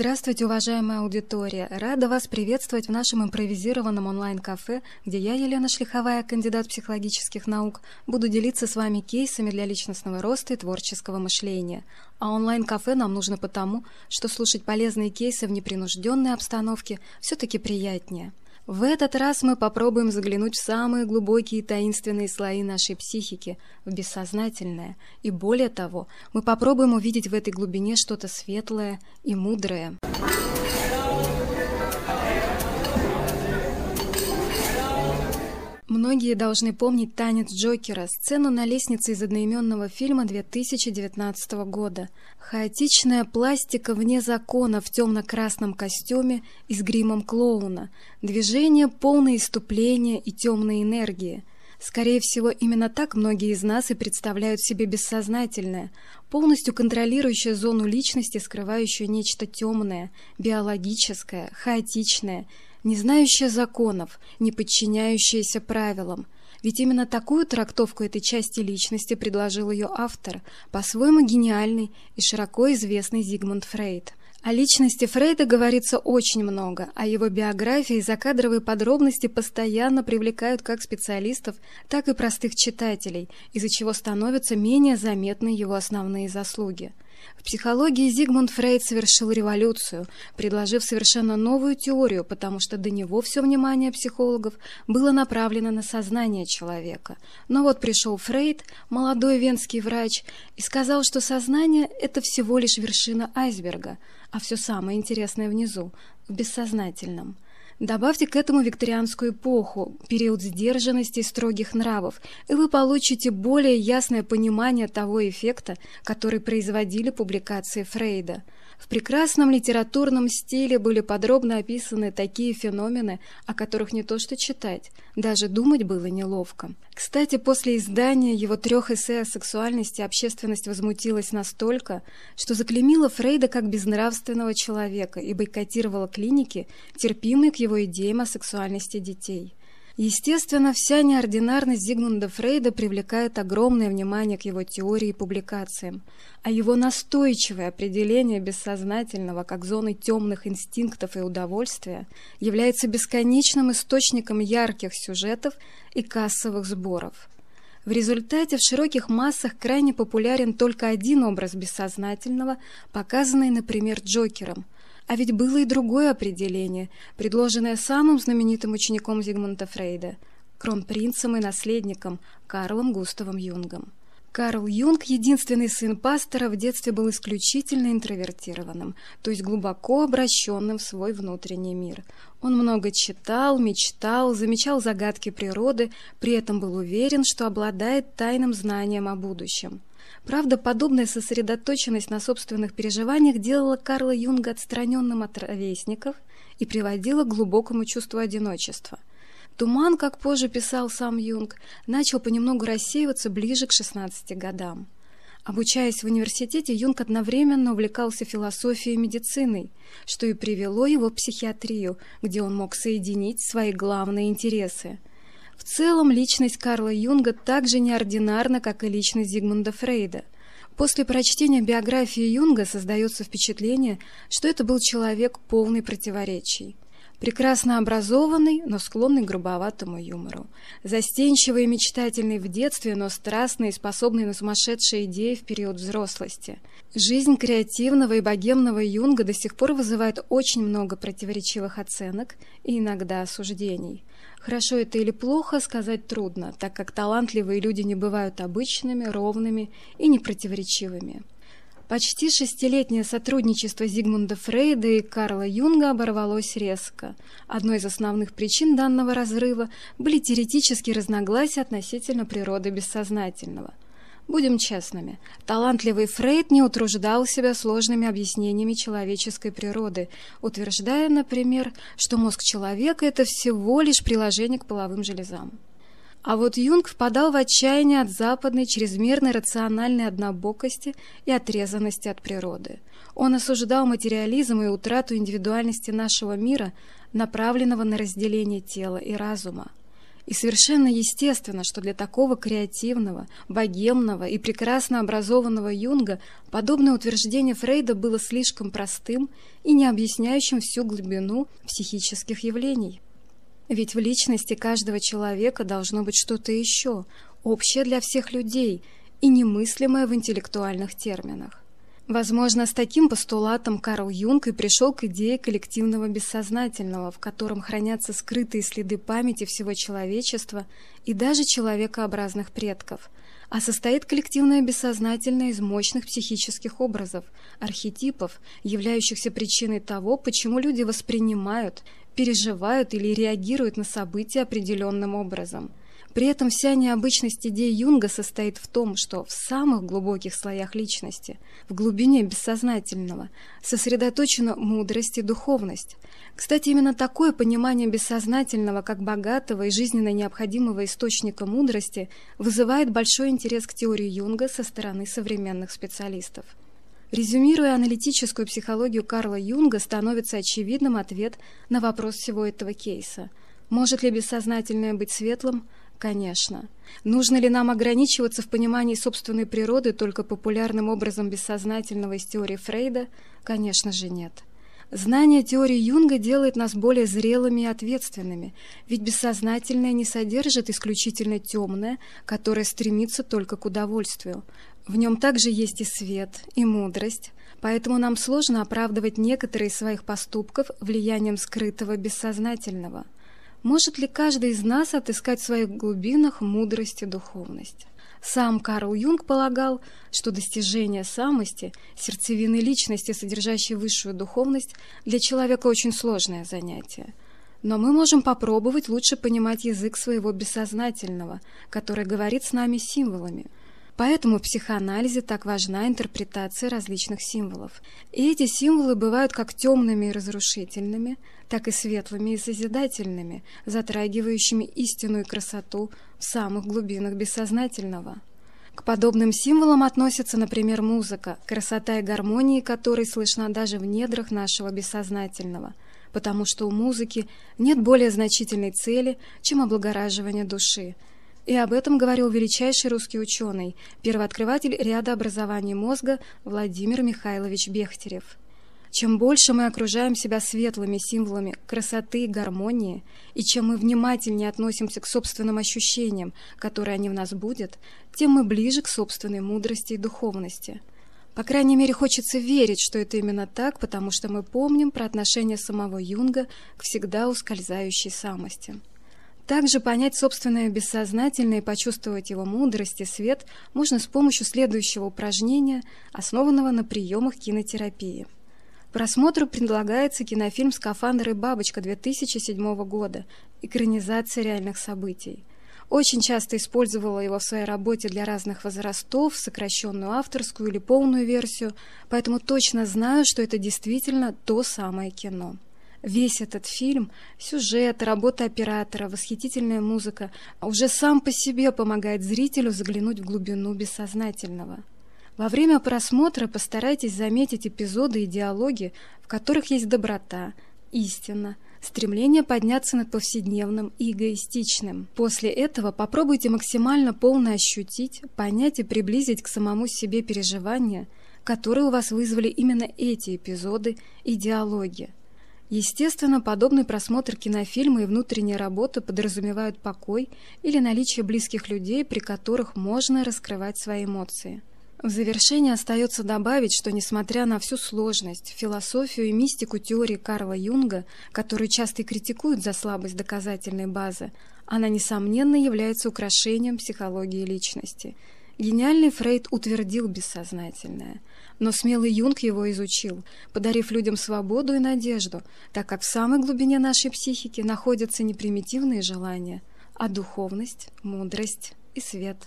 Здравствуйте, уважаемая аудитория! Рада вас приветствовать в нашем импровизированном онлайн-кафе, где я, Елена Шлиховая, кандидат психологических наук, буду делиться с вами кейсами для личностного роста и творческого мышления. А онлайн-кафе нам нужно потому, что слушать полезные кейсы в непринужденной обстановке все-таки приятнее. В этот раз мы попробуем заглянуть в самые глубокие таинственные слои нашей психики, в бессознательное, и более того, мы попробуем увидеть в этой глубине что-то светлое и мудрое. Многие должны помнить танец Джокера, сцену на лестнице из одноименного фильма 2019 года. Хаотичная пластика вне закона в темно-красном костюме и с гримом клоуна. Движение полное иступления и темной энергии. Скорее всего, именно так многие из нас и представляют себе бессознательное, полностью контролирующее зону личности, скрывающую нечто темное, биологическое, хаотичное – не знающая законов, не подчиняющаяся правилам. Ведь именно такую трактовку этой части личности предложил ее автор, по-своему гениальный и широко известный Зигмунд Фрейд. О личности Фрейда говорится очень много, а его биографии и закадровые подробности постоянно привлекают как специалистов, так и простых читателей, из-за чего становятся менее заметны его основные заслуги. В психологии Зигмунд Фрейд совершил революцию, предложив совершенно новую теорию, потому что до него все внимание психологов было направлено на сознание человека. Но вот пришел Фрейд, молодой венский врач, и сказал, что сознание – это всего лишь вершина айсберга, а все самое интересное внизу, в бессознательном – Добавьте к этому викторианскую эпоху, период сдержанности и строгих нравов, и вы получите более ясное понимание того эффекта, который производили публикации Фрейда – в прекрасном литературном стиле были подробно описаны такие феномены, о которых не то что читать, даже думать было неловко. Кстати, после издания его трех эссе о сексуальности общественность возмутилась настолько, что заклемила Фрейда как безнравственного человека и бойкотировала клиники, терпимые к его идеям о сексуальности детей. Естественно, вся неординарность Зигмунда Фрейда привлекает огромное внимание к его теории и публикациям, а его настойчивое определение бессознательного как зоны темных инстинктов и удовольствия является бесконечным источником ярких сюжетов и кассовых сборов. В результате в широких массах крайне популярен только один образ бессознательного, показанный, например, Джокером – а ведь было и другое определение, предложенное самым знаменитым учеником Зигмунда Фрейда, кронпринцем и наследником Карлом Густавом Юнгом. Карл Юнг, единственный сын пастора, в детстве был исключительно интровертированным, то есть глубоко обращенным в свой внутренний мир. Он много читал, мечтал, замечал загадки природы, при этом был уверен, что обладает тайным знанием о будущем. Правда, подобная сосредоточенность на собственных переживаниях делала Карла Юнга отстраненным от ровесников и приводила к глубокому чувству одиночества. Туман, как позже писал сам Юнг, начал понемногу рассеиваться ближе к 16 годам. Обучаясь в университете, Юнг одновременно увлекался философией и медициной, что и привело его в психиатрию, где он мог соединить свои главные интересы – в целом, личность Карла Юнга так же неординарна, как и личность Зигмунда Фрейда. После прочтения биографии Юнга создается впечатление, что это был человек полный противоречий. Прекрасно образованный, но склонный к грубоватому юмору. Застенчивый и мечтательный в детстве, но страстный и способный на сумасшедшие идеи в период взрослости. Жизнь креативного и богемного Юнга до сих пор вызывает очень много противоречивых оценок и иногда осуждений. Хорошо это или плохо сказать трудно, так как талантливые люди не бывают обычными, ровными и непротиворечивыми. Почти шестилетнее сотрудничество Зигмунда Фрейда и Карла Юнга оборвалось резко. Одной из основных причин данного разрыва были теоретические разногласия относительно природы бессознательного – Будем честными, талантливый Фрейд не утруждал себя сложными объяснениями человеческой природы, утверждая, например, что мозг человека – это всего лишь приложение к половым железам. А вот Юнг впадал в отчаяние от западной чрезмерной рациональной однобокости и отрезанности от природы. Он осуждал материализм и утрату индивидуальности нашего мира, направленного на разделение тела и разума. И совершенно естественно, что для такого креативного, богемного и прекрасно образованного Юнга подобное утверждение Фрейда было слишком простым и не объясняющим всю глубину психических явлений. Ведь в личности каждого человека должно быть что-то еще, общее для всех людей и немыслимое в интеллектуальных терминах. Возможно, с таким постулатом Карл Юнг и пришел к идее коллективного бессознательного, в котором хранятся скрытые следы памяти всего человечества и даже человекообразных предков. А состоит коллективное бессознательное из мощных психических образов, архетипов, являющихся причиной того, почему люди воспринимают, переживают или реагируют на события определенным образом – при этом вся необычность идей Юнга состоит в том, что в самых глубоких слоях личности, в глубине бессознательного, сосредоточена мудрость и духовность. Кстати, именно такое понимание бессознательного как богатого и жизненно необходимого источника мудрости вызывает большой интерес к теории Юнга со стороны современных специалистов. Резюмируя аналитическую психологию Карла Юнга, становится очевидным ответ на вопрос всего этого кейса. Может ли бессознательное быть светлым? Конечно. Нужно ли нам ограничиваться в понимании собственной природы только популярным образом бессознательного из теории Фрейда? Конечно же нет. Знание теории Юнга делает нас более зрелыми и ответственными, ведь бессознательное не содержит исключительно темное, которое стремится только к удовольствию. В нем также есть и свет, и мудрость, поэтому нам сложно оправдывать некоторые из своих поступков влиянием скрытого бессознательного – может ли каждый из нас отыскать в своих глубинах мудрость и духовность? Сам Карл Юнг полагал, что достижение самости, сердцевины личности, содержащей высшую духовность, для человека очень сложное занятие. Но мы можем попробовать лучше понимать язык своего бессознательного, который говорит с нами символами – Поэтому в психоанализе так важна интерпретация различных символов. И эти символы бывают как темными и разрушительными, так и светлыми и созидательными, затрагивающими истину и красоту в самых глубинах бессознательного. К подобным символам относится, например, музыка, красота и гармония которой слышна даже в недрах нашего бессознательного, потому что у музыки нет более значительной цели, чем облагораживание души – и об этом говорил величайший русский ученый, первооткрыватель ряда образований мозга Владимир Михайлович Бехтерев. Чем больше мы окружаем себя светлыми символами красоты и гармонии, и чем мы внимательнее относимся к собственным ощущениям, которые они в нас будут, тем мы ближе к собственной мудрости и духовности. По крайней мере, хочется верить, что это именно так, потому что мы помним про отношение самого Юнга к всегда ускользающей самости. Также понять собственное бессознательное и почувствовать его мудрость и свет можно с помощью следующего упражнения, основанного на приемах кинотерапии. Просмотру предлагается кинофильм «Скафандр и бабочка» 2007 года, экранизация реальных событий. Очень часто использовала его в своей работе для разных возрастов, сокращенную авторскую или полную версию, поэтому точно знаю, что это действительно то самое кино. Весь этот фильм, сюжет, работа оператора, восхитительная музыка уже сам по себе помогает зрителю заглянуть в глубину бессознательного. Во время просмотра постарайтесь заметить эпизоды и диалоги, в которых есть доброта, истина, стремление подняться над повседневным и эгоистичным. После этого попробуйте максимально полно ощутить, понять и приблизить к самому себе переживания, которые у вас вызвали именно эти эпизоды и диалоги. Естественно, подобный просмотр кинофильма и внутренняя работа подразумевают покой или наличие близких людей, при которых можно раскрывать свои эмоции. В завершение остается добавить, что несмотря на всю сложность, философию и мистику теории Карла Юнга, которую часто и критикуют за слабость доказательной базы, она, несомненно, является украшением психологии личности. Гениальный Фрейд утвердил бессознательное – но смелый Юнг его изучил, подарив людям свободу и надежду, так как в самой глубине нашей психики находятся не примитивные желания, а духовность, мудрость и свет.